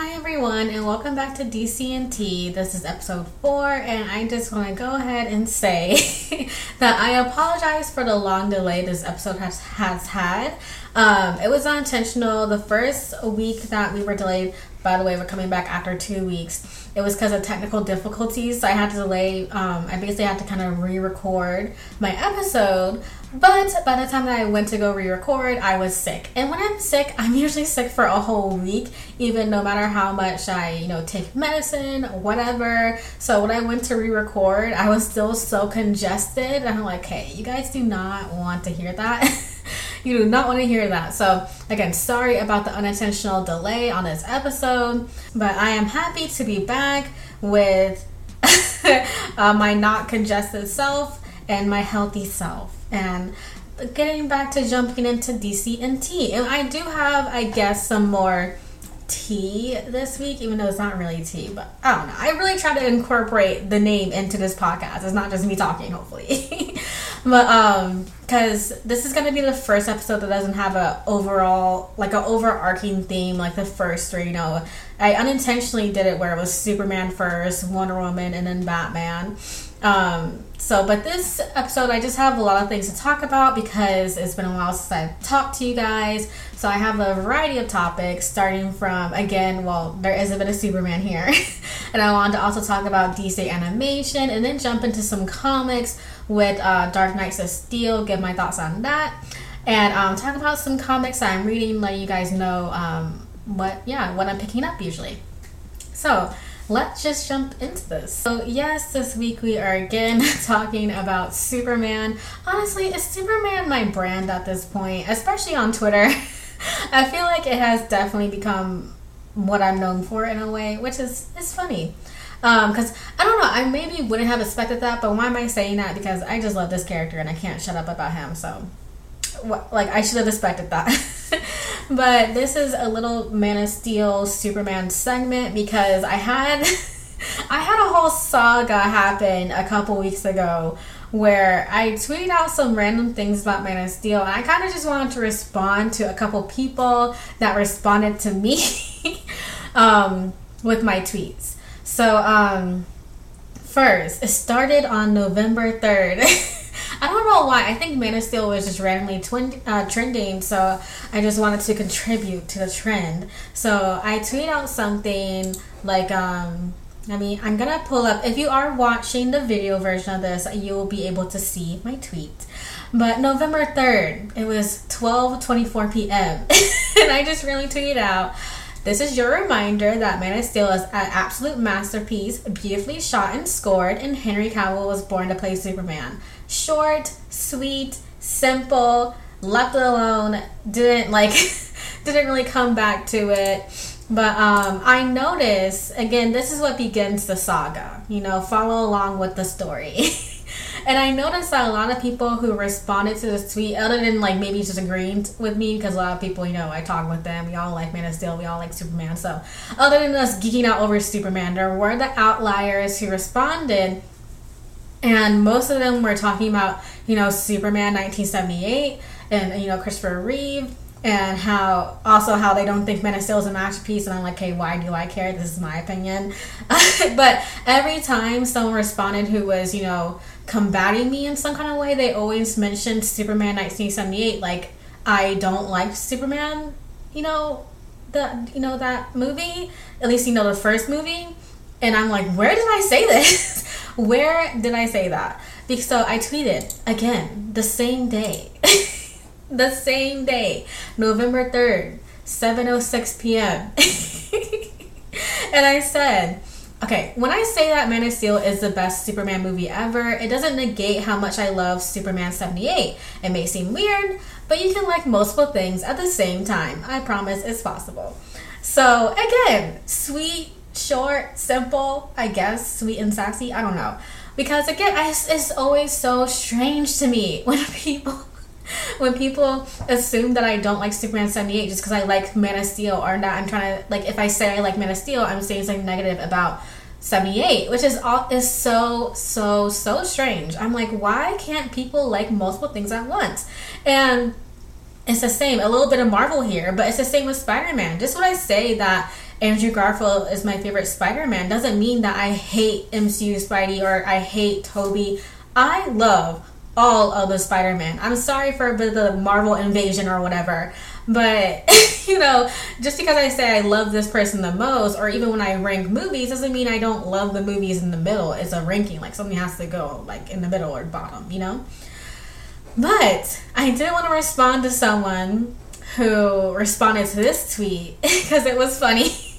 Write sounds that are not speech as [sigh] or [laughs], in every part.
Hi everyone, and welcome back to DCNT. This is episode four, and I just want to go ahead and say [laughs] that I apologize for the long delay this episode has has had. Um, it was unintentional. The first week that we were delayed, by the way, we're coming back after two weeks. It was because of technical difficulties, so I had to delay. Um, I basically had to kind of re-record my episode. But by the time that I went to go re-record, I was sick. And when I'm sick, I'm usually sick for a whole week, even no matter how much I, you know, take medicine, whatever. So when I went to re-record, I was still so congested. And I'm like, hey, you guys do not want to hear that. [laughs] you do not want to hear that. So again, sorry about the unintentional delay on this episode, but I am happy to be back with [laughs] uh, my not congested self and my healthy self and getting back to jumping into DC and tea. And I do have, I guess, some more tea this week, even though it's not really tea, but I don't know. I really try to incorporate the name into this podcast. It's not just me talking, hopefully. [laughs] but um because this is gonna be the first episode that doesn't have a overall like an overarching theme like the first three, you know. I unintentionally did it where it was Superman first, Wonder Woman, and then Batman. Um, so, but this episode, I just have a lot of things to talk about because it's been a while since I've talked to you guys. So, I have a variety of topics starting from, again, well, there is a bit of Superman here. [laughs] and I wanted to also talk about DC animation and then jump into some comics with uh, Dark Knights of Steel, give my thoughts on that. And um, talk about some comics I'm reading, letting you guys know um, what, yeah, what I'm picking up usually. So, let's just jump into this. So, yes, this week we are again [laughs] talking about Superman. Honestly, is Superman my brand at this point, especially on Twitter? [laughs] I feel like it has definitely become what I'm known for in a way, which is is funny. Because um, I don't know, I maybe wouldn't have expected that, but why am I saying that? Because I just love this character and I can't shut up about him. So, like, I should have expected that. [laughs] but this is a little Man of Steel Superman segment because I had [laughs] I had a whole saga happen a couple weeks ago where I tweeted out some random things about Man of Steel and I kind of just wanted to respond to a couple people that responded to me [laughs] um, with my tweets. So um, first, it started on November 3rd. I don't know why. I think Man of Steel was just randomly twin, uh, trending, so I just wanted to contribute to the trend. So I tweet out something like, um, I mean, I'm gonna pull up. If you are watching the video version of this, you will be able to see my tweet. But November 3rd, it was 12:24 p.m. [laughs] and I just really tweeted out this is your reminder that Man of Steel is an absolute masterpiece, beautifully shot and scored, and Henry Cavill was born to play Superman. Short, sweet, simple, left it alone, didn't like [laughs] didn't really come back to it. But um, I noticed again, this is what begins the saga. You know, follow along with the story. [laughs] And I noticed that a lot of people who responded to this tweet, other than like maybe just agreeing with me, because a lot of people, you know, I talk with them. We all like Man of Steel. We all like Superman. So, other than us geeking out over Superman, there were the outliers who responded, and most of them were talking about, you know, Superman 1978 and you know Christopher Reeve and how also how they don't think Man of Steel is a masterpiece, and I'm like, okay, why do I care? This is my opinion. [laughs] but every time someone responded who was, you know, combating me in some kind of way, they always mentioned Superman 1978. Like, I don't like Superman, you know, the you know that movie. At least you know the first movie. And I'm like, where did I say this? [laughs] where did I say that? Because so I tweeted again the same day. [laughs] the same day, November 3rd, 7:06 p.m. and I said, okay, when I say that Man of Steel is the best Superman movie ever, it doesn't negate how much I love Superman 78. It may seem weird, but you can like multiple things at the same time. I promise it's possible. So, again, sweet, short, simple, I guess, sweet and sassy, I don't know. Because again, I, it's always so strange to me [laughs] when people when people assume that I don't like Superman 78 just because I like Man of Steel or not, I'm trying to like if I say I like Man of Steel, I'm saying something negative about 78, which is all is so so so strange. I'm like, why can't people like multiple things at once? And it's the same, a little bit of Marvel here, but it's the same with Spider-Man. Just when I say that Andrew Garfield is my favorite Spider Man doesn't mean that I hate MCU Spidey or I hate Tobey. I love all of the Spider Man. I'm sorry for the Marvel invasion or whatever, but [laughs] you know, just because I say I love this person the most, or even when I rank movies, doesn't mean I don't love the movies in the middle. It's a ranking, like something has to go like in the middle or bottom, you know. But I didn't want to respond to someone who responded to this tweet [laughs] because it was funny. [laughs]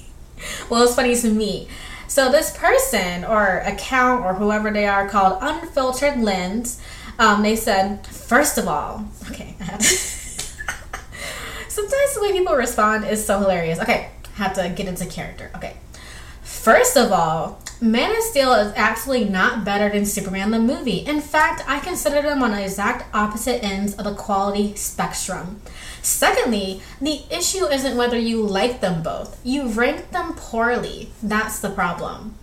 [laughs] well, it's funny to me. So this person or account or whoever they are called Unfiltered Lens, um, they said, first of all, [laughs] okay, [laughs] sometimes the way people respond is so hilarious. Okay, have to get into character. Okay. First of all, Man of Steel is actually not better than Superman the movie. In fact, I consider them on the exact opposite ends of the quality spectrum. Secondly, the issue isn't whether you like them both. You rank them poorly. That's the problem.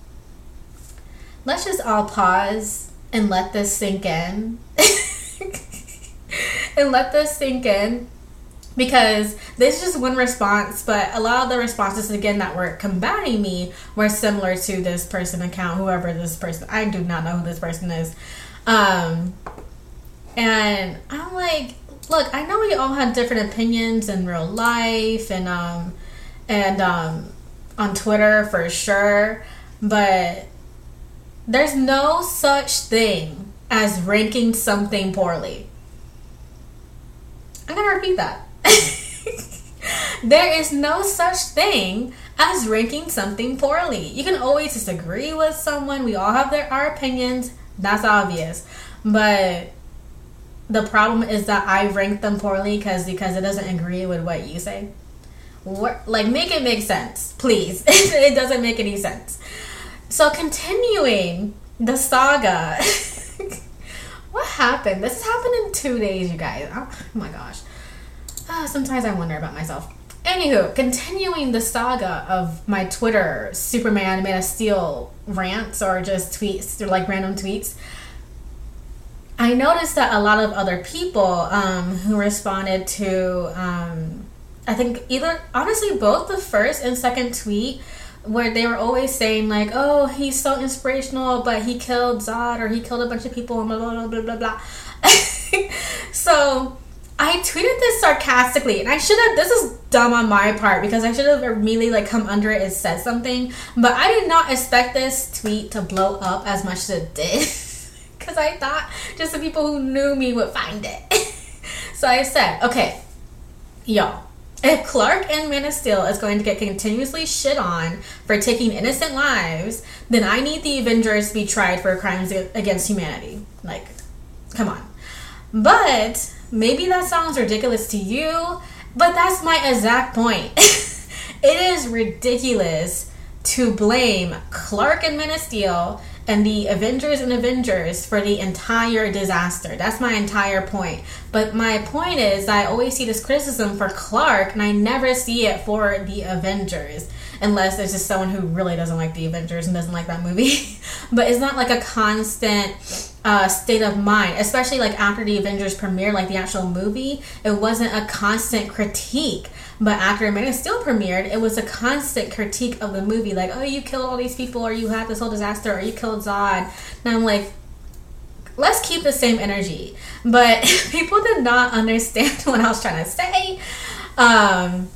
Let's just all pause and let this sink in. [laughs] and let this sink in because this is just one response, but a lot of the responses again that were combating me were similar to this person account, whoever this person. I do not know who this person is, um, and I'm like, look, I know we all have different opinions in real life and um and um on Twitter for sure, but there's no such thing as ranking something poorly. I'm gonna repeat that. [laughs] there is no such thing as ranking something poorly. You can always disagree with someone. We all have their our opinions. That's obvious. But the problem is that I rank them poorly because because it doesn't agree with what you say. What, like make it make sense, please. [laughs] it doesn't make any sense. So continuing the saga. [laughs] what happened? This happened in two days, you guys. Oh, oh my gosh. Uh, sometimes I wonder about myself. Anywho, continuing the saga of my Twitter Superman Man of Steel rants or just tweets or like random tweets. I noticed that a lot of other people um, who responded to, um, I think either honestly both the first and second tweet, where they were always saying like, "Oh, he's so inspirational, but he killed Zod or he killed a bunch of people," and blah blah blah blah blah. [laughs] so I tweeted this sarcastically, and I should have. This is dumb on my part because I should have immediately like come under it and said something. But I did not expect this tweet to blow up as much as it did. [laughs] because I thought just the people who knew me would find it. [laughs] so I said, okay, y'all, if Clark and Man of Steel is going to get continuously shit on for taking innocent lives, then I need the Avengers to be tried for crimes against humanity. Like, come on. But maybe that sounds ridiculous to you, but that's my exact point. [laughs] it is ridiculous to blame Clark and Man of Steel and the Avengers and Avengers for the entire disaster. That's my entire point. But my point is, I always see this criticism for Clark, and I never see it for the Avengers. Unless there's just someone who really doesn't like the Avengers and doesn't like that movie. [laughs] but it's not like a constant uh, state of mind, especially like after the Avengers premiere, like the actual movie. It wasn't a constant critique but after Man of Steel premiered, it was a constant critique of the movie, like, oh, you killed all these people, or you had this whole disaster, or you killed Zod. And I'm like, let's keep the same energy. But [laughs] people did not understand [laughs] what I was trying to say. Um,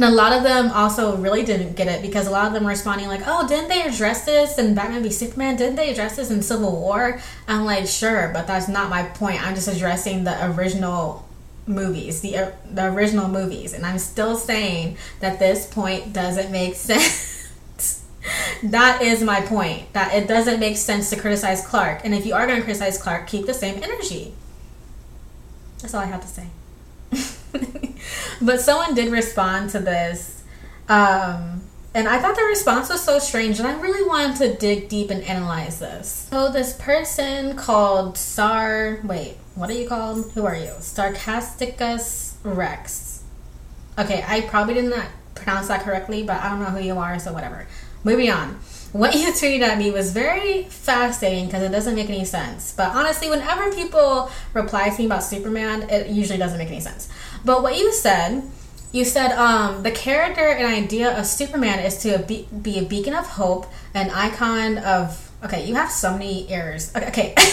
and a lot of them also really didn't get it because a lot of them were responding like, "Oh, didn't they address this in Batman v Superman? Didn't they address this in Civil War?" I'm like, "Sure, but that's not my point. I'm just addressing the original movies, the uh, the original movies, and I'm still saying that this point doesn't make [laughs] sense. that is my point. That it doesn't make sense to criticize Clark, and if you are going to criticize Clark, keep the same energy. That's all I have to say. [laughs] [laughs] but someone did respond to this. Um, and I thought the response was so strange, and I really wanted to dig deep and analyze this. So, this person called Sar. Wait, what are you called? Who are you? Sarcasticus Rex. Okay, I probably did not pronounce that correctly, but I don't know who you are, so whatever. Moving on. What you tweeted at me was very fascinating because it doesn't make any sense. But honestly, whenever people reply to me about Superman, it usually doesn't make any sense. But what you said You said um, the character and idea of Superman is to be, be a beacon of hope, an icon of. Okay, you have so many errors. Okay. [laughs]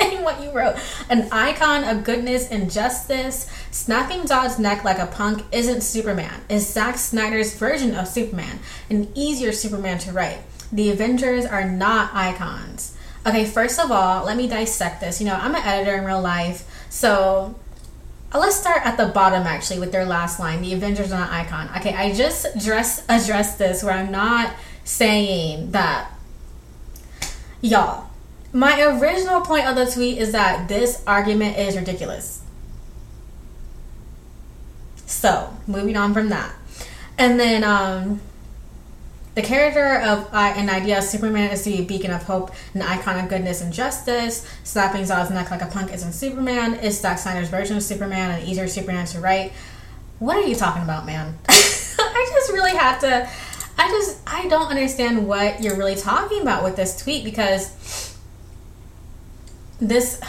in what you wrote. An icon of goodness and justice. Snapping Zod's neck like a punk isn't Superman. Is Zack Snyder's version of Superman. An easier Superman to write. The Avengers are not icons. Okay, first of all, let me dissect this. You know, I'm an editor in real life, so let's start at the bottom actually with their last line the avengers are not icon. Okay i just address address this where i'm not saying that y'all my original point of the tweet is that this argument is ridiculous. So moving on from that. And then um the character of uh, an idea of Superman is to be a beacon of hope, an icon of goodness and justice. Slapping Zod's neck like a punk isn't Superman. Is Zack Snyder's version of Superman an easier Superman to write? What are you talking about, man? [laughs] I just really have to. I just I don't understand what you're really talking about with this tweet because this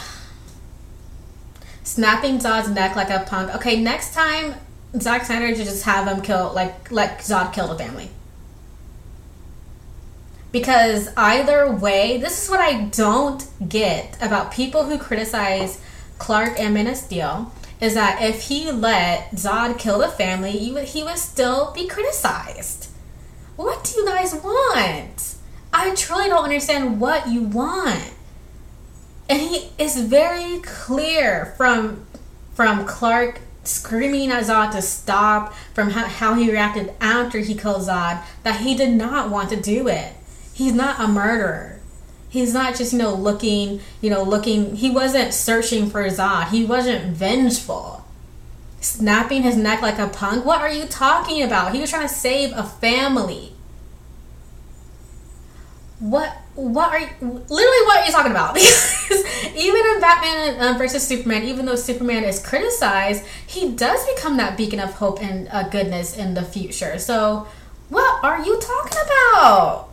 snapping Zod's neck like a punk. Okay, next time Zack Snyder should just have him kill like like Zod kill the family because either way, this is what I don't get about people who criticize Clark and of is that if he let Zod kill the family, he would still be criticized. What do you guys want? I truly don't understand what you want. And he is very clear from from Clark screaming at Zod to stop, from how, how he reacted after he killed Zod, that he did not want to do it he's not a murderer. He's not just, you know, looking, you know, looking, he wasn't searching for Zod. He wasn't vengeful. Snapping his neck like a punk? What are you talking about? He was trying to save a family. What what are you literally what are you talking about [laughs] even in batman uh, versus superman even though superman is criticized he does become that beacon of hope and uh, goodness in the future so what are you talking about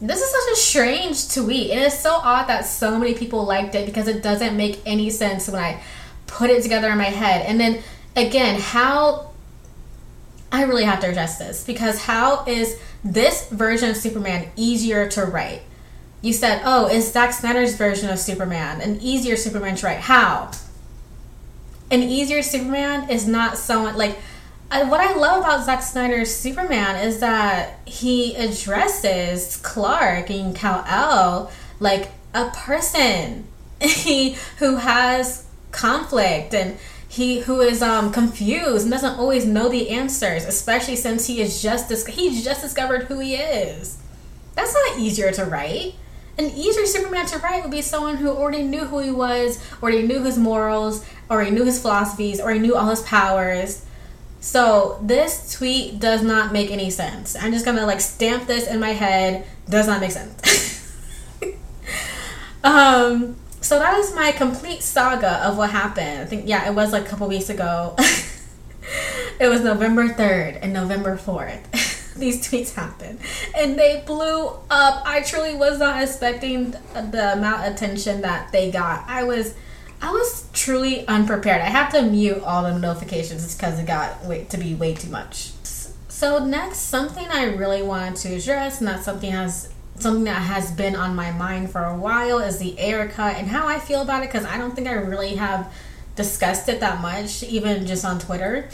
this is such a strange tweet. And it's so odd that so many people liked it because it doesn't make any sense when I put it together in my head. And then again, how I really have to address this because how is this version of Superman easier to write? You said, oh, is Zack Snyder's version of Superman an easier Superman to write? How? An easier Superman is not someone like what I love about Zack Snyder's Superman is that he addresses Clark and Kal-El like a person [laughs] he who has conflict and he who is um, confused and doesn't always know the answers, especially since he is just dis- he's just discovered who he is. That's not easier to write. An easier Superman to write would be someone who already knew who he was, already knew his morals, already knew his philosophies, or already knew all his powers so this tweet does not make any sense. I'm just gonna like stamp this in my head. Does not make sense. [laughs] um. So that is my complete saga of what happened. I think yeah, it was like a couple weeks ago. [laughs] it was November third and November fourth. [laughs] These tweets happened, and they blew up. I truly was not expecting the amount of attention that they got. I was I was truly unprepared. I have to mute all the notifications because it got to be way too much. So next, something I really wanted to address, and that's something has something that has been on my mind for a while, is the Ayer cut and how I feel about it. Because I don't think I really have discussed it that much, even just on Twitter.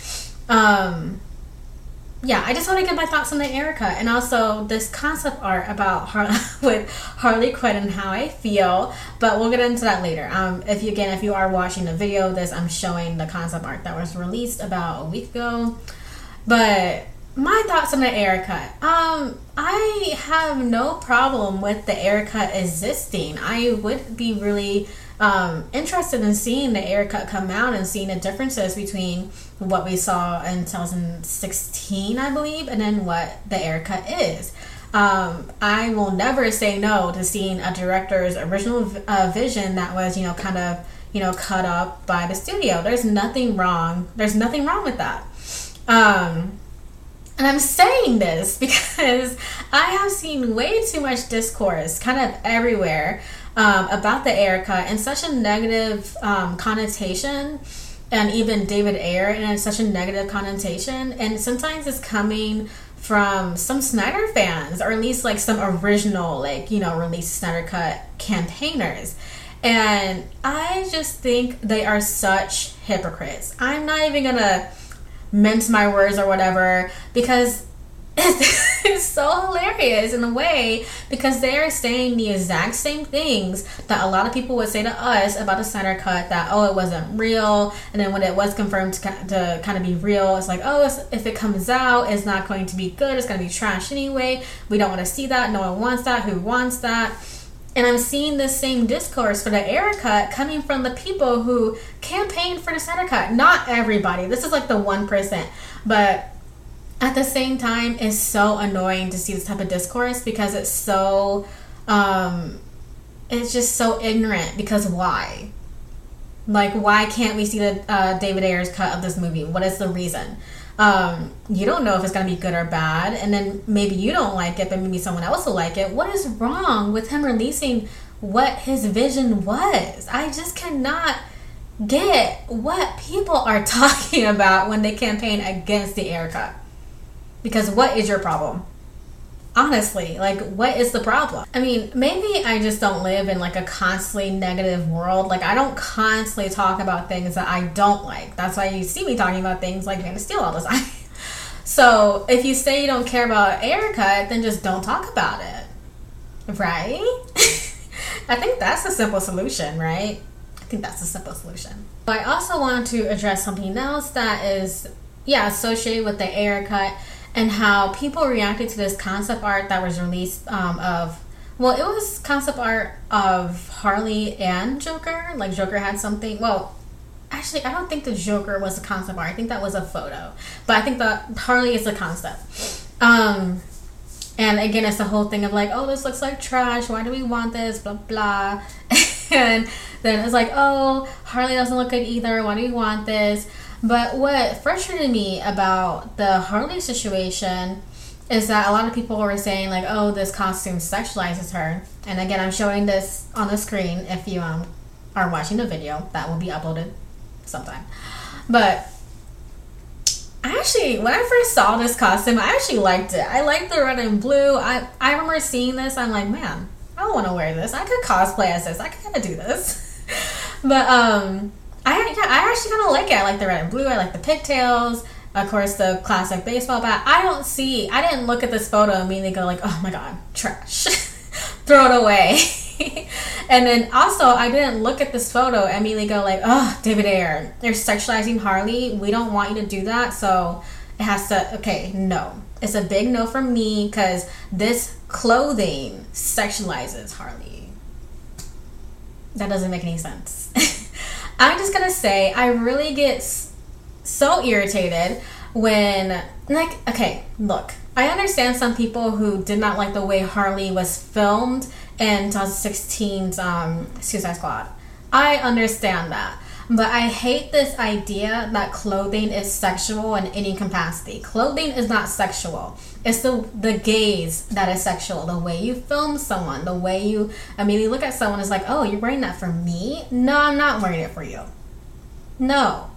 Um, yeah, I just want to get my thoughts on the cut and also this concept art about Har- [laughs] with Harley Quinn and how I feel. But we'll get into that later. Um, if you again, if you are watching the video, this I'm showing the concept art that was released about a week ago. But my thoughts on the cut. Um, I have no problem with the cut existing. I would be really um, interested in seeing the cut come out and seeing the differences between what we saw in 2016, I believe, and then what the Ayer cut is. Um, I will never say no to seeing a director's original uh, vision that was, you know, kind of, you know, cut up by the studio. There's nothing wrong. There's nothing wrong with that. Um, and I'm saying this [laughs] because I have seen way too much discourse kind of everywhere um, about the Ayer cut and such a negative um, connotation and even David Ayer and it's such a negative connotation. And sometimes it's coming from some Snyder fans, or at least like some original, like, you know, release Snyder Cut campaigners. And I just think they are such hypocrites. I'm not even gonna mince my words or whatever because [laughs] it's so hilarious in a way because they are saying the exact same things that a lot of people would say to us about the Snyder Cut that oh it wasn't real and then when it was confirmed to, to kind of be real it's like oh it's, if it comes out it's not going to be good it's going to be trash anyway we don't want to see that no one wants that who wants that and I'm seeing this same discourse for the Ayer cut coming from the people who campaigned for the Snyder cut. Not everybody. This is like the 1%. But at the same time, it's so annoying to see this type of discourse because it's so, um, it's just so ignorant. Because why? Like, why can't we see the uh, David Ayer's cut of this movie? What is the reason? Um, you don't know if it's gonna be good or bad, and then maybe you don't like it, but maybe someone else will like it. What is wrong with him releasing what his vision was? I just cannot get what people are [laughs] talking about when they campaign against the Ayer cut. Because what is your problem? Honestly, like, what is the problem? I mean, maybe I just don't live in like a constantly negative world. Like, I don't constantly talk about things that I don't like. That's why you see me talking about things like Man of Steel all the [laughs] time. so, if you say you don't care about cut, then just don't talk about it. Right? [laughs] I think that's a simple solution, right? I think that's a simple solution. But I also want to address something else that is, yeah, associated with the cut and how people reacted to this concept art that was released um, of well it was concept art of harley and joker. Like joker had something well actually i don't think the joker was a concept art. I think that was a photo. But i think that harley is a concept. Um and again it's the whole thing of like oh this looks like trash. Why do we want this? Blah blah. [laughs] And then it's like oh harley doesn't look good either. Why do we want this but what frustrated me about the Harley situation is that a lot of people were saying like, "Oh, this costume sexualizes her." And again, I'm showing this on the screen if you um are watching the video that will be uploaded sometime. But I actually, when I first saw this costume, I actually liked it. I liked the red and blue. I I remember seeing this. I'm like, man, I want to wear this. I could cosplay as this. I could kind of do this. [laughs] but um, I yeah, I actually kind of like it. I like the red and blue. I like the pigtails. Of course, the classic baseball bat. I don't see. I didn't look at this photo and immediately go like, "Oh my god, trash." [laughs] Throw it away. [laughs] and then also, I didn't look at this photo and immediately go like, "Oh, David Ayer, you're sexualizing Harley. We don't want you to do that." So it has to. Okay, no. It's a big no from me because this clothing sexualizes Harley. That doesn't make any sense. [laughs] I'm just gonna say I really get so irritated when like okay look I understand some people who did not like the way Harley was filmed in 2016's um, Suicide Squad. I understand that. But I hate this idea that clothing is sexual in any capacity. Clothing is not sexual. It's the the gaze that is sexual. The way you film someone, the way you immediately look at someone is like, oh, you're wearing that for me? No, I'm not wearing it for you. No.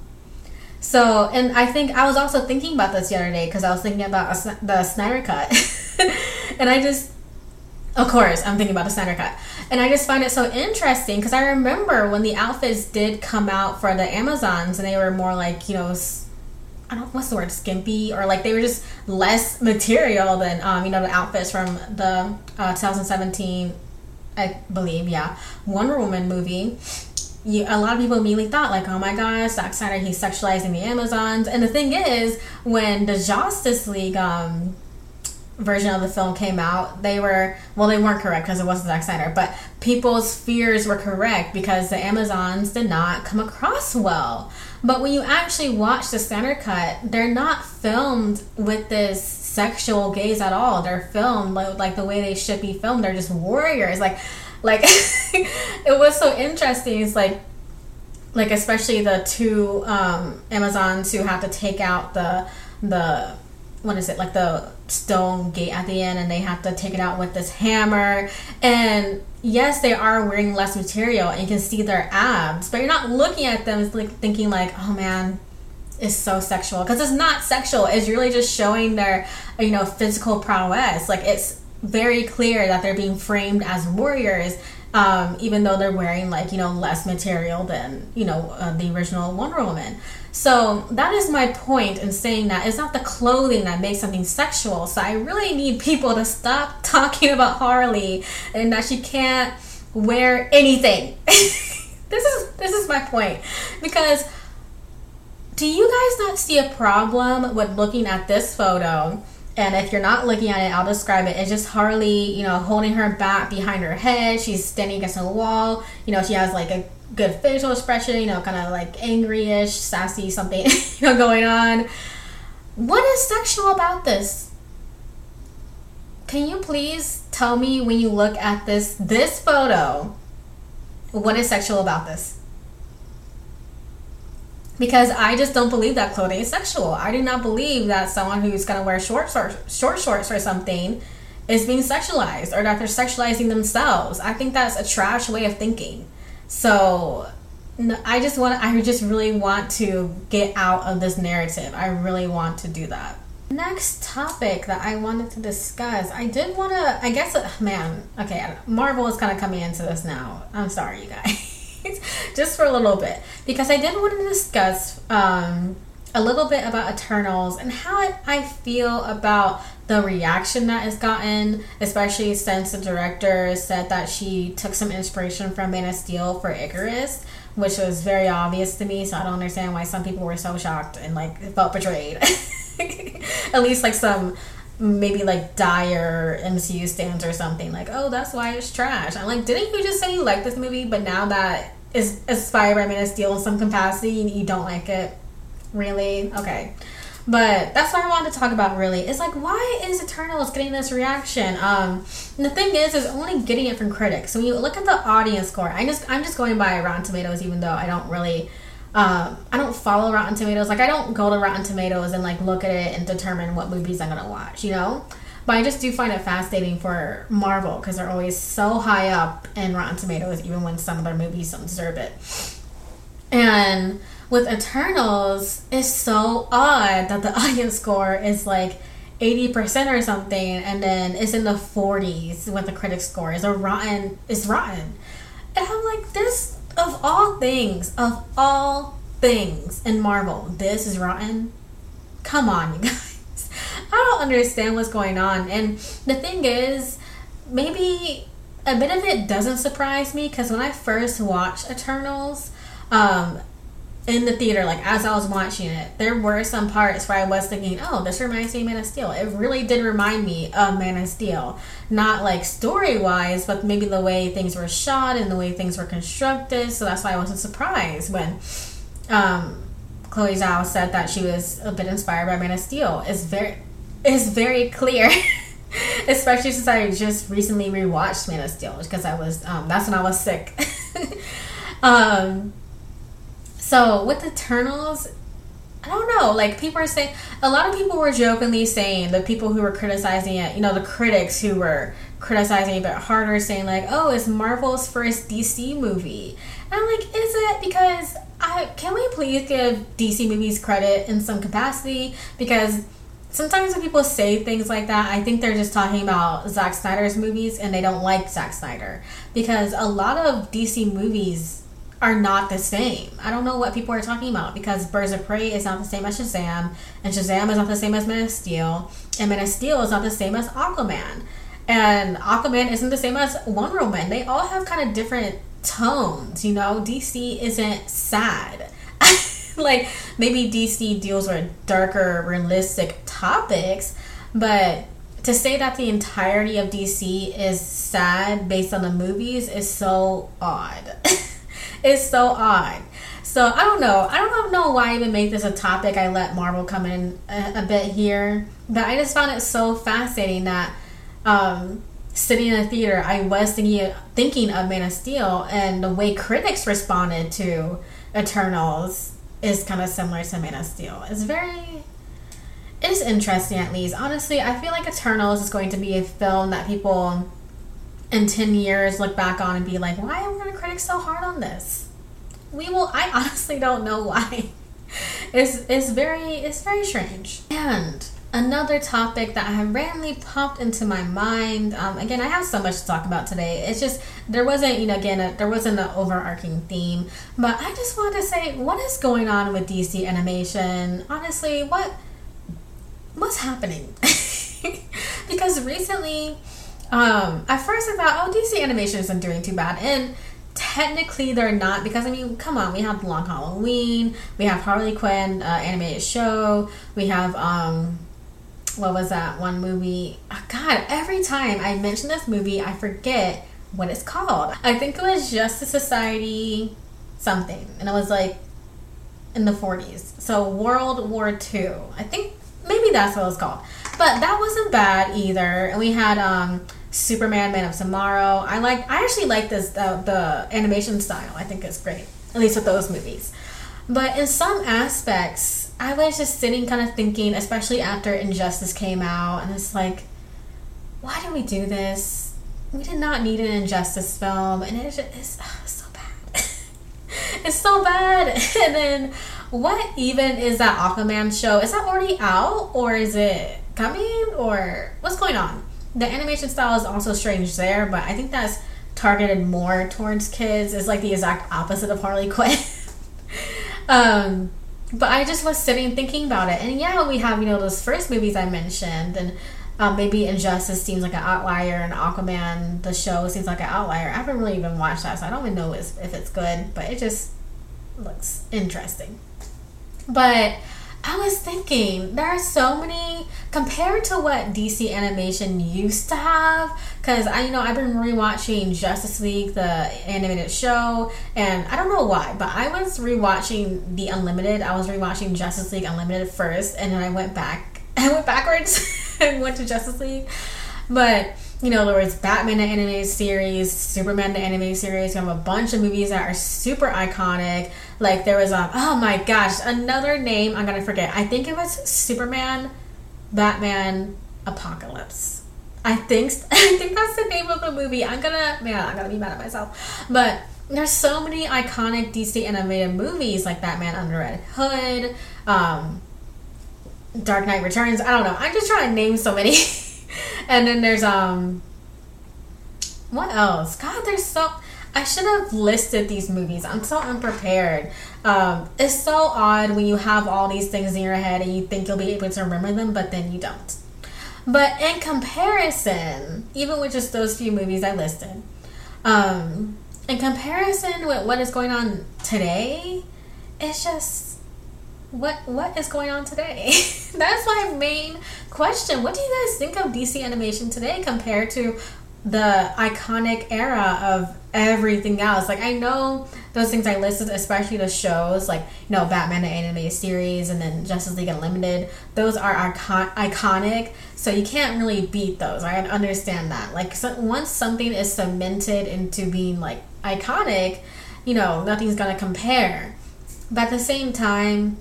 So, and I think I was also thinking about this the other day because I was thinking about a, the Snyder cut, [laughs] and I just, of course, I'm thinking about the Snyder cut, and I just find it so interesting because I remember when the outfits did come out for the Amazons, and they were more like you know I don't what's the word skimpy or like they were just less material than um, you know the outfits from the uh, 2017 I believe yeah Wonder Woman movie. You, a lot of people immediately thought like, oh my gosh, Zack Snyder he's sexualizing the Amazons. And the thing is, when the Justice League um, version of the film came out, they were well, they weren't correct because it wasn't Zack Snyder, but people's fears were correct because the Amazons did not come across well. But when you actually watch the Snyder cut, they're not filmed with this sexual gaze at all. They're filmed like, like the way they should be filmed. They're just warriors. Like, like [laughs] it was so interesting. It's like like especially the two um, Amazons who have to take out the the what is it like the stone gate at the end and they have to take it out with this hammer. And yes they are wearing less material and you can see their abs but you're not looking at them like thinking like oh man it's so sexual. Because it's not sexual. It's really just showing their you know physical prowess. Like it's very clear that they're being framed as warriors um, even though they're wearing like you know less material than you know uh, the original wonder woman so that is my point in saying that it's not the clothing that makes something sexual. So I really need people to stop [laughs] talking about Harley and that she can't wear anything. [laughs] this is this is my point because do you guys not see a problem with looking at this photo? And if you're not looking at it, I'll describe it. It's just Harley, you know, holding her back behind her head. She's standing against a wall. You know, she has like a good facial expression, you know, kind of like angry-ish, sassy something, [laughs] you know, going on. What is sexual about this? Can you please tell me when you look at this this photo, what is sexual about this? Because I just don't believe that clothing is sexual. I do not believe that someone who's gonna wear short short, short shorts or something is being sexualized or that they're sexualizing themselves. I think that's a trash way of thinking. So I just want I just really want to get out of this narrative. I really want to do that. Next topic that I wanted to discuss. I did want to I guess uh, man, okay, Marvel is kind of coming into this now. I'm sorry you guys. [laughs] just for a little bit because I did want to discuss um a little bit about Eternals and how I feel about the reaction that it's gotten, especially since the director said that she took some inspiration from Man of Steel for Icarus, which was very obvious to me. So I don't understand why some people were so shocked and like felt betrayed. [laughs] At least like some maybe like dire MCU stands or something like, oh, that's why it's trash. I'm like, didn't you just say you like this movie, but now that is inspired by Man of Steel in some capacity, you don't like it? Really? Okay. But that's what I wanted to talk about really. It's like why is Eternals getting this reaction? Um the thing is is only getting it from critics. So when you look at the audience score, I just I'm just going by Rotten Tomatoes even though I don't really um, I don't follow Rotten Tomatoes. Like I don't go to Rotten Tomatoes and like look at it and determine what movies I'm gonna watch, you know. But I just do find it fascinating for Marvel because they're always so high up in Rotten Tomatoes, even when some of their movies don't deserve it. And with Eternals, it's so odd that the [laughs] audience score is like 80% or something and then it's in the 40s with the critic score. It's a rotten it's rotten. And I'm like, this of all things, of all things in Marvel, this is rotten. Come on, [laughs] you guys. I don't understand what's going on. And the thing is, maybe a bit of it doesn't surprise me because when I first watched Eternals, um, in the theater, like as I was watching it, there were some parts where I was thinking, "Oh, this reminds me of Man of Steel." It really did remind me of Man of Steel, not like story wise, but maybe the way things were shot and the way things were constructed. So that's why I wasn't surprised when um, Chloe Zhao said that she was a bit inspired by Man of Steel. It's very, it's very clear. [laughs] Especially since I just recently rewatched Man of Steel because I was um, that's when I was sick. [laughs] um, so with Eternals, I don't know. Like people are saying, a lot of people were jokingly saying the people who were criticizing it, you know, the critics who were criticizing it a bit harder, saying like, "Oh, it's Marvel's first DC movie." And I'm like, is it? Because I can we please give DC movies credit in some capacity? Because sometimes when people say things like that, I think they're just talking about Zack Snyder's movies and they don't like Zack Snyder because a lot of DC movies are not the same. I don't know what people are talking about because Birds of Prey is not the same as Shazam, and Shazam is not the same as Man of Steel, and Man of Steel is not the same as Aquaman, and Aquaman isn't the same as Wonder Woman. They all have kind of different tones, you know. DC isn't sad. [laughs] like maybe DC deals with darker, realistic topics, but to say that the entirety of DC is sad based on the movies is so odd. [laughs] It's so odd. So I don't know. I don't know why I even make this a topic. I let Marvel come in a, a bit here, but I just found it so fascinating that um, sitting in a theater, I was thinking thinking of Man of Steel, and the way critics responded to Eternals is kind of similar to Man of Steel. It's very it is interesting at least. Honestly, I feel like Eternals is going to be a film that people in 10 years look back on and be like, why are the critics so hard on this? We will, I [laughs] honestly don't know why. It's, it's very, it's very strange. And another topic that have randomly popped into my mind. Um, again, I have so much to talk about today. It's just there wasn't, you know, again, a, there wasn't an overarching theme. But I just wanted to say, what is going on with DC animation? Honestly, what what's happening? [laughs] because recently, um, at first I thought, oh, DC animation isn't doing too bad, and technically they're not because I mean, come on, we have Long Halloween, we have Harley Quinn uh, animated show, we have um, what was that one movie? Oh, God, every time I mention this movie, I forget what it's called. I think it was Justice Society something, and it was like in the 40s. So World War II. I think maybe that's what it was called. But that wasn't bad either. And we had um, Superman, Man of Tomorrow. I like. I actually like this the animation style. I think it's great, at least with those movies. But in some aspects, I was just sitting, kind of thinking, especially after Injustice came out, and it's like, why did we do this? We did not need an Injustice film, and just, it's, it's so bad. [laughs] it's so bad. [laughs] and then what even is that Aquaman show? Is that already out or is it coming or what's going on? The animation style is also strange there, but I think that's targeted more towards kids. It's like the exact opposite of Harley Quinn. [laughs] um, but I just was sitting thinking about it, and yeah, we have you know those first movies I mentioned, and um, maybe Injustice seems like an outlier, and Aquaman the show seems like an outlier. I haven't really even watched that, so I don't even know if it's good, but it just looks interesting. But I was thinking there are so many compared to what DC animation used to have. Because I, you know, I've been rewatching Justice League, the animated show, and I don't know why, but I was rewatching the Unlimited. I was rewatching Justice League Unlimited first, and then I went back. [laughs] I went backwards [laughs] and went to Justice League, but you know, there was Batman the animated series, Superman the animated series. You have a bunch of movies that are super iconic. Like there was um, oh my gosh, another name I'm gonna forget. I think it was Superman, Batman, Apocalypse. I think [laughs] I think that's the name of the movie. I'm gonna man, I'm gonna be mad at myself. But there's so many iconic DC animated movies like Batman Under Red Hood, um, Dark Knight Returns. I don't know. I'm just trying to name so many. [laughs] and then there's um what else? God, there's so I should have listed these movies. I'm so unprepared. Um, it's so odd when you have all these things in your head and you think you'll be able to remember them, but then you don't. But in comparison, even with just those few movies I listed, um, in comparison with what is going on today, it's just what what is going on today? [laughs] That's my main question. What do you guys think of DC animation today compared to the iconic era of everything else. Like I know those things I listed, especially the shows like you know Batman the animated series and then Justice League Unlimited. Those are icon- iconic, so you can't really beat those. I understand that. Like so once something is cemented into being like iconic, you know nothing's gonna compare. But at the same time,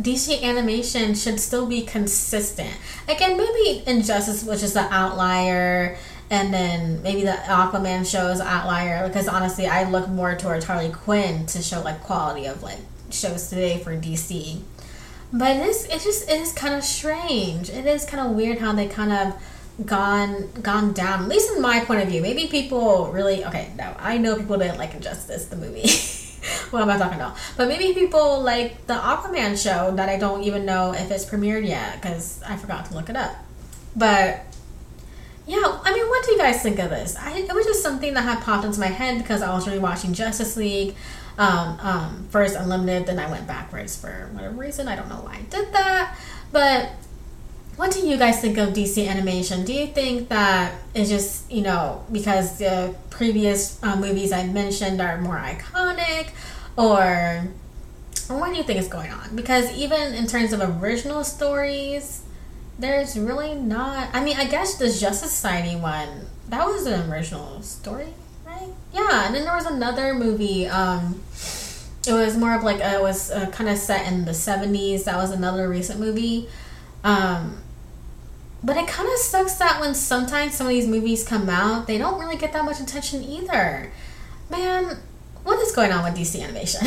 DC animation should still be consistent. Again, maybe Injustice was just an outlier and then maybe the Aquaman show is outlier because honestly, I look more towards Harley Quinn to show like quality of like shows today for DC. But it is it just it is kind of strange. It is kind of weird how they kind of gone gone down. At least in my point of view. Maybe people really okay. No, I know people didn't like Injustice the movie. [laughs] what am I talking about? But maybe people like the Aquaman show that I don't even know if it's premiered yet because I forgot to look it up. But yeah, I mean, what do you guys think of this? I, it was just something that had popped into my head because I was really watching Justice League. Um, um, first Unlimited, then I went backwards for whatever reason. I don't know why I did that. But what do you guys think of DC animation? Do you think that it's just, you know, because the previous uh, movies I mentioned are more iconic? Or, or what do you think is going on? Because even in terms of original stories, there's really not. I mean, I guess the Justice Society one that was an original story, right? Yeah, and then there was another movie. Um, it was more of like a, it was uh, kind of set in the '70s. That was another recent movie. Um, but it kind of sucks that when sometimes some of these movies come out, they don't really get that much attention either. Man, what is going on with DC animation? [laughs]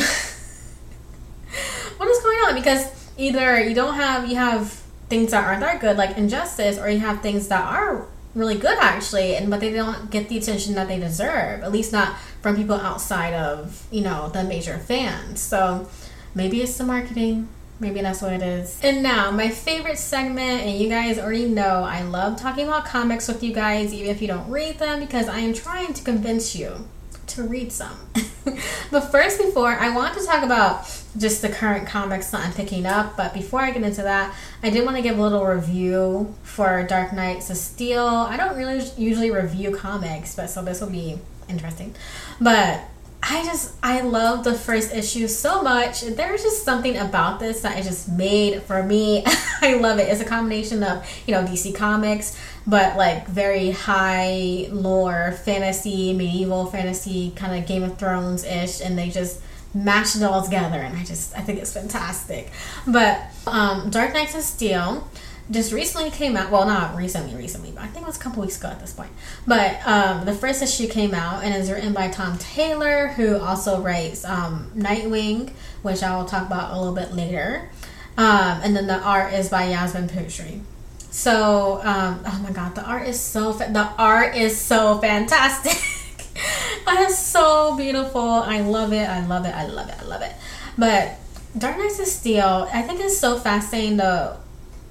what is going on? Because either you don't have you have things that aren't that good, like Injustice, or you have things that are really good actually, and but they don't get the attention that they deserve. At least not from people outside of you know the major fans. So maybe it's the marketing Maybe that's what it is. And now, my favorite segment, and you guys already know I love talking about comics with you guys, even if you don't read them, because I am trying to convince you to read some. [laughs] [laughs] but first, before I want to talk about just the current comics that I'm picking up, but before I get into that, I did want to give a little review for Dark Knights of Steel. I don't really usually review comics, but so this will be interesting. But I just I love the first issue so much. There's just something about this that just made for me. [laughs] I love it. It's a combination of you know DC Comics, but like very high lore fantasy, medieval fantasy, kind of Game of Thrones ish, and they just mashed it all together. And I just I think it's fantastic. But um, Dark Knights of Steel just recently came out. Well, not recently, recently, but I think it was a couple weeks ago at this point. But um, the first issue came out and is written by Tom Taylor, who also writes um, Nightwing, which I will talk about a little bit later. Um, and then the art is by Yasmine Putri. So, um, oh my god, the art is so fa- the art is so fantastic. [laughs] it is so beautiful. I love it. I love it. I love it. I love it. But Dark Knights of Steel, I think it's so fascinating though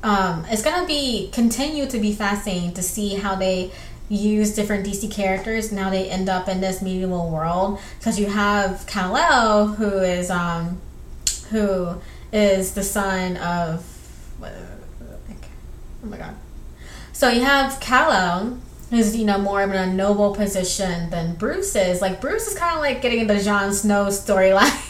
um, it's gonna be continue to be fascinating to see how they use different DC characters Now they end up in this medieval world. Because you have Kal El, who is um, who is the son of oh my god. So you have Kal El, who's you know more in a noble position than Bruce is. Like Bruce is kind of like getting the Jon Snow storyline.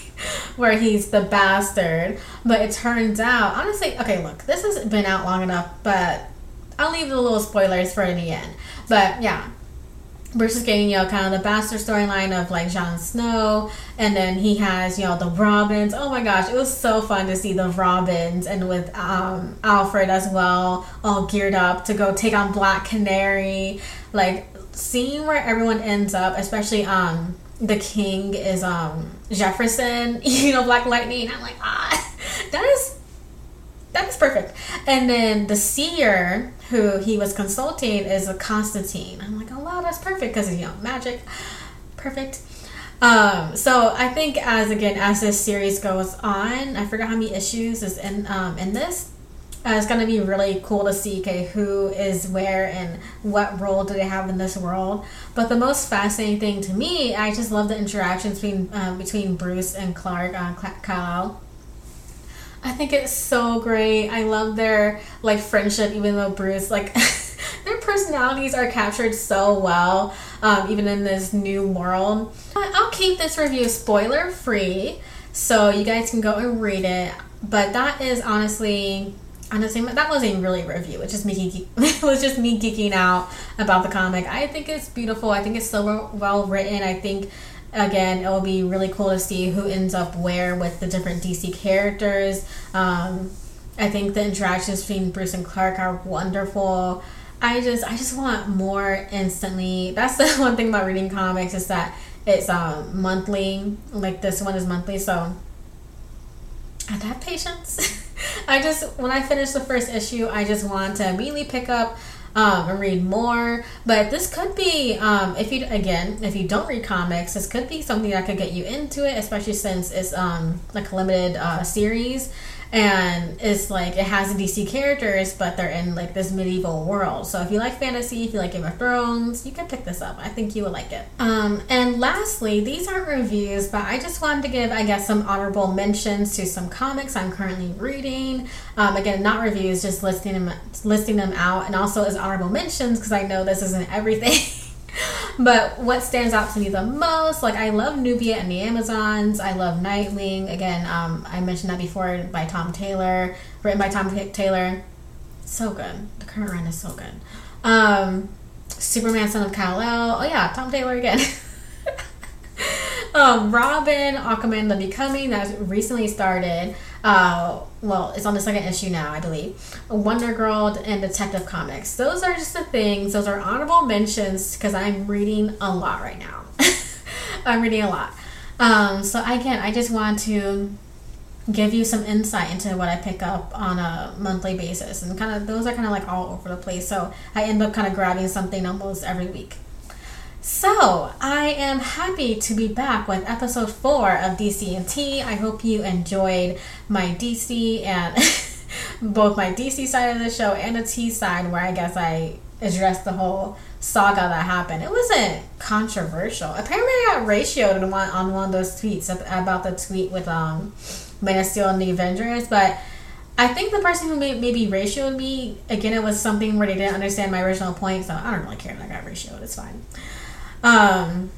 Where he's the bastard. But it turns out, honestly, okay, look, this has been out long enough, but I'll leave the little spoilers for the end. But yeah, is getting, you know, kind of the bastard storyline of like Jon Snow, and then he has, you know, the Robins. Oh my gosh, it was so fun to see the Robins and with um, Alfred as well, all geared up to go take on Black Canary. Like seeing where everyone ends up, especially um the king is um Jefferson, [laughs] you know, Black Lightning. I'm like, ah, that is that is perfect. And then the seer who he was consulting is a Constantine. I'm like, oh wow, that's perfect because you know magic, perfect. Um, so I think as again as this series goes on, I forgot how many issues is in um in this uh, it's going to be really cool to see okay, who is where and what role do they have in this world. But the most fascinating thing to me, I just love the interactions between uh, between Bruce and Clark, uh, Kal. I think it's so great. I love their like friendship, even though Bruce like [laughs] their personalities are captured so well, um, even in this new world. I'll keep this review spoiler free, so you guys can go and read it. But that is honestly honestly, that wasn't really a review. It's just me [laughs] it was just me geeking out about the comic. I think it's beautiful. I think it's so well written. I think again it will be really cool to see who ends up where with the different DC characters. Um, I think the interactions between Bruce and Clark are wonderful. I just I just want more instantly. That's [laughs] the one thing about reading comics is that it's um, monthly. Like this one is monthly, so I have patience. [laughs] [laughs] I just when I finish the first issue, I just want to immediately pick up um, and read more. But this could be, um, if you again, if you don't read comics, this could be something that could get you into it, especially since it's um, like a limited uh, series and it's like it has DC characters, but they're in like this medieval world. So if you like fantasy, if you like Game of Thrones, you can pick this up. I think you would like it. Um, and lastly, these aren't reviews, but I just wanted to give, I guess, some honorable mentions to some comics I'm currently reading. Um, again, not reviews, just listing them, listing them out, and also as honorable mentions because I know this isn't everything. [laughs] [laughs] but what stands out to me the most, like I love Nubia and the Amazons. I love Nightwing. Again, um, I mentioned that before by Tom Taylor, written by Tom Taylor. So good. The current run is so good. Um, Superman, Son of Kal El. Oh yeah, Tom Taylor again. [laughs] um, Robin, Aquaman, The Becoming that recently started. Uh, well, it's on the second issue now, I believe. Wonder Girl and Detective Comics. Those are just the things. Those are honorable mentions because I'm reading a lot right now. [laughs] I'm reading a lot. Um, so again, I just want to give you some insight into what I pick up on a monthly basis, and kind of those are kind of like all over the place. So I end up kind of grabbing something almost every week. So I am happy to be back with episode four of DC and T. I hope you enjoyed my DC and [laughs] both my DC side of the show and the T side, where I guess I addressed the whole saga that happened. It wasn't controversial. Apparently, I got ratioed on one, on one of those tweets about the tweet with um, Man of Steel and the Avengers, but. I think the person who may, maybe ratioed me again, it was something where they didn't understand my original point, so I don't really care that I got ratioed. It's fine. Um,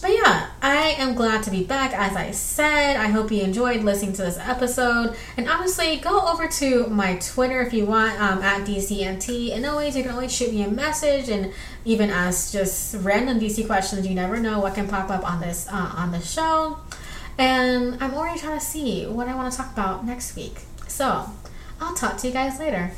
but yeah, I am glad to be back. As I said, I hope you enjoyed listening to this episode. And obviously, go over to my Twitter if you want um, at DCMT. And always, you can always shoot me a message and even ask just random DC questions. You never know what can pop up on this uh, on the show. And I'm already trying to see what I want to talk about next week. So I'll talk to you guys later.